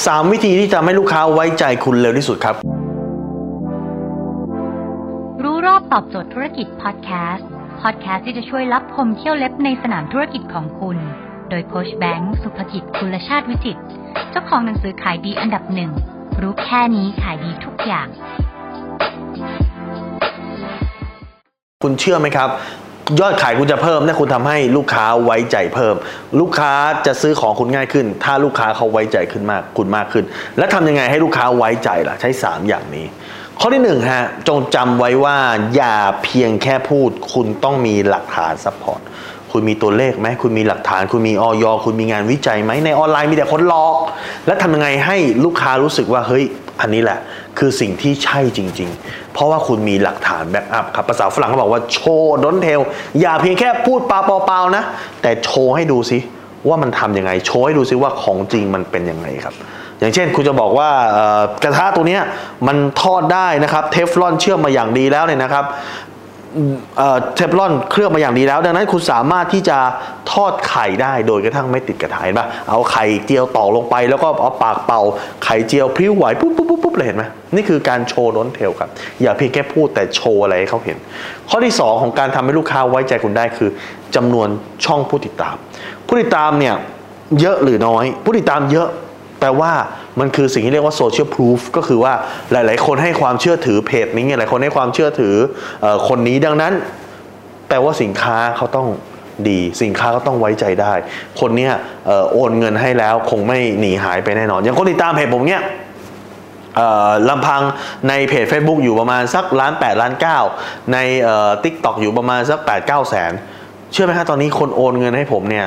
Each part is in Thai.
3 วิธีที่จะทำให้ลูกค้าไว้ใจคุณเร็วที่สุดครับ รู้รอบตอบโจทย์ธุรกิจพอดแคสต์พอดแคสต์ที่จะช่วยรับพมเที่ยวเล็บในสนามธุรกิจของคุณ โดยโคชแบงค์สุภกิจคุณชาติวิจิตเจ้าของหนังสือขายดีอันดับหนึ่งรู้แค่นี้ขายดีทุกอย่าง คุณเชื่อไหมครับ ยอดขายคุณจะเพิ่มถ้าคุณทำให้ลูกค้าไว้ใจเพิ่ม ลูกค้าจะซื้อของคุณง่ายขึ้น ถ้าลูกค้าเขาไว้ใจขึ้นมากคุณมากขึ้น และทำยังไงให้ลูกค้าไว้ใจล่ะ ใช้ 3 อย่างนี้ ข้อที่หนึ่งฮะจงจำไว้ว่าอย่าเพียงแค่พูด คุณต้องมีหลักฐาน support คุณมีตัวเลขไหมคุณมีหลักฐาน คุณมีอย.คุณมีงานวิจัยไหมในออนไลน์มีแต่คนหลอก และทำยังไงให้ลูกค้ารู้สึกว่าเฮ้ย อันนี้แหละคือสิ่งที่ใช่จริง ๆ เพราะว่าคุณมีหลักฐาน backup ครับภาษาฝรั่งเขาบอกว่า show don't tellอย่าเพียงแค่พูดเปล่าๆนะ แต่โชว์ให้ดูสิว่ามันทำยังไง โชว์ให้ดูซิว่าของจริงมันเป็นยังไงครับ อย่างเช่น คุณจะบอกว่ากระทะตัวนี้มันทอดได้นะครับ เทฟลอนเชื่อมมาอย่างดีแล้วเนี่ยนะครับ เทฟลอนเคลือบมาอย่างดีแล้ว ดังนั้นคุณสามารถที่จะทอดไข่ได้โดยกระทั่งไม่ติดกระทะเห็นปะเอาไข่เจียวตอกลงไป แล้วก็เอาปากเป่าไข่เจียวพริ้วไหวปุ๊บปุ๊บปุ๊บปุ๊บเลยเห็นไหมนี่คือการ show don't tell ครับ อย่าเพียงแค่พูดแต่โชว์อะไรให้เขาเห็น ข้อที่ 2 ของการทำให้ลูกค้าไว้ใจคุณได้คือจำนวนช่องผู้ติดตาม ผู้ติดตามเนี่ยเยอะหรือน้อย ผู้ติดตามเยอะ แปลว่ามันคือสิ่งที่เรียกว่าโซเชียลพ o ูฟก็คือว่าหลาย ๆ คนให้ความเชื่อถือเพจนี้หลายคนให้ความเชื่อถืออคนนี้ดังนั้น แปลว่าสินค้าเขาต้องดีสินค้าเขาต้องไว้ใจได้ คนเนี้ยโอนเงินให้แล้วคงไม่หนีหายไปแน่นอน อย่างคนติดตามเพจผมเนี้ยลำพังในเพจ Facebook อยู่ประมาณสักล้าน8ล้าน9ใน TikTok อยู่ประมาณสัก 8 9 แสน เชื่อไหมครับตอนนี้คนโอนเงินให้ผมเนี่ย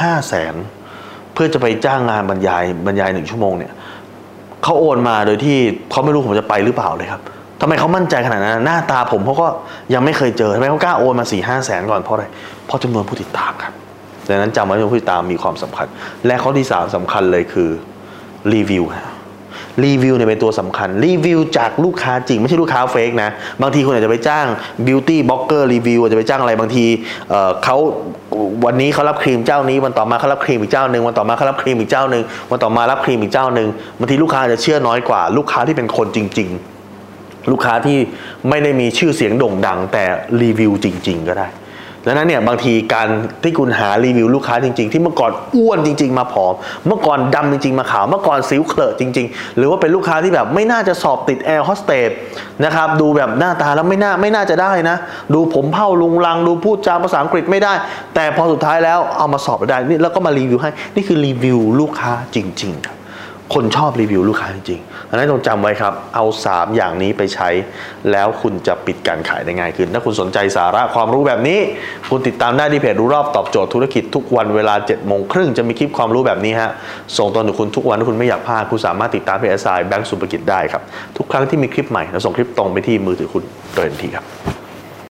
ห้าแสน เพื่อจะไปจ้างงานบรรยายบรรยายหนึ่งชั่วโมงเนี่ยเขาโอนมาโดยที่เขาไม่รู้ผมจะไปหรือเปล่าเลยครับทำไมเขามั่นใจขนาดนั้นหน้าตาผมเขาก็ยังไม่เคยเจอทำไมเขากล้าโอนมาสี่ห้าแสนก่อนเพราะอะไรเพราะจำนวนผู้ติดตามครับดังนั้นจำไว้ว่าผู้ติดตามมีความสำคัญ และข้อที่สามสำคัญเลยคือรีวิวครับ รีวิวเนี่ยเป็นตัวสำคัญ รีวิวจากลูกค้าจริง ไม่ใช่ลูกค้า fake นะ บางทีคุณอาจจะไปจ้าง beauty blogger รีวิวอาจจะไปจ้างอะไรบางทีเขาวันนี้เขารับครีมเจ้านี้วันต่อมาเขารับครีมอีกเจ้าหนึ่งวันต่อมาเขารับครีมอีกเจ้าหนึ่งวันต่อมารับครีมอีกเจ้าหนึ่งบางทีลูกค้าอาจจะเชื่อน้อยกว่า ลูกค้าที่เป็นคนจริง ๆ ลูกค้าที่ไม่ได้มีชื่อเสียงโด่งดัง แต่รีวิวจริง ๆ ก็ได้ ดังนั้นเนี่ยบางทีการที่คุณหารีวิวลูกค้าจริง ๆ ที่เมื่อก่อนอ้วนจริง ๆ มาผอม เมื่อก่อนดำจริง ๆ มาขาว เมื่อก่อนสิวเคลอะจริง ๆ หรือว่าเป็นลูกค้าที่แบบไม่น่าจะสอบติดแอร์โฮสเตสนะครับดูแบบหน้าตาแล้วไม่น่าไม่น่าจะได้นะ ดูผมเผ้าลุงลัง ดูพูดจาภาษาอังกฤษไม่ได้ แต่พอสุดท้ายแล้วเอามาสอบได้นี่แล้วก็มารีวิวให้นี่คือรีวิวลูกค้าจริงๆครับ คนชอบรีวิวลูกค้าจริงๆดังนั้นต้องจำไว้ครับ เอา 3 อย่างนี้ไปใช้ แล้วคุณจะปิดการขายได้ง่ายขึ้น ถ้าคุณสนใจสาระความรู้แบบนี้ คุณติดตามได้ที่เพจรู้รอบตอบโจทย์ธุรกิจทุกวันเวลา7จ็ดโมงครึ่งจะมีคลิปความรู้แบบนี้ฮะ ส่งตอนถึงคุณทุกวันถ้าคุณไม่อยากพลาด คุณสามารถติดตามเพจแบงก์สุภกิจได้ครับ ทุกครั้งที่มีคลิปใหม่เราส่งคลิปตรงไปที่มือถือคุณโดยทันทีครับ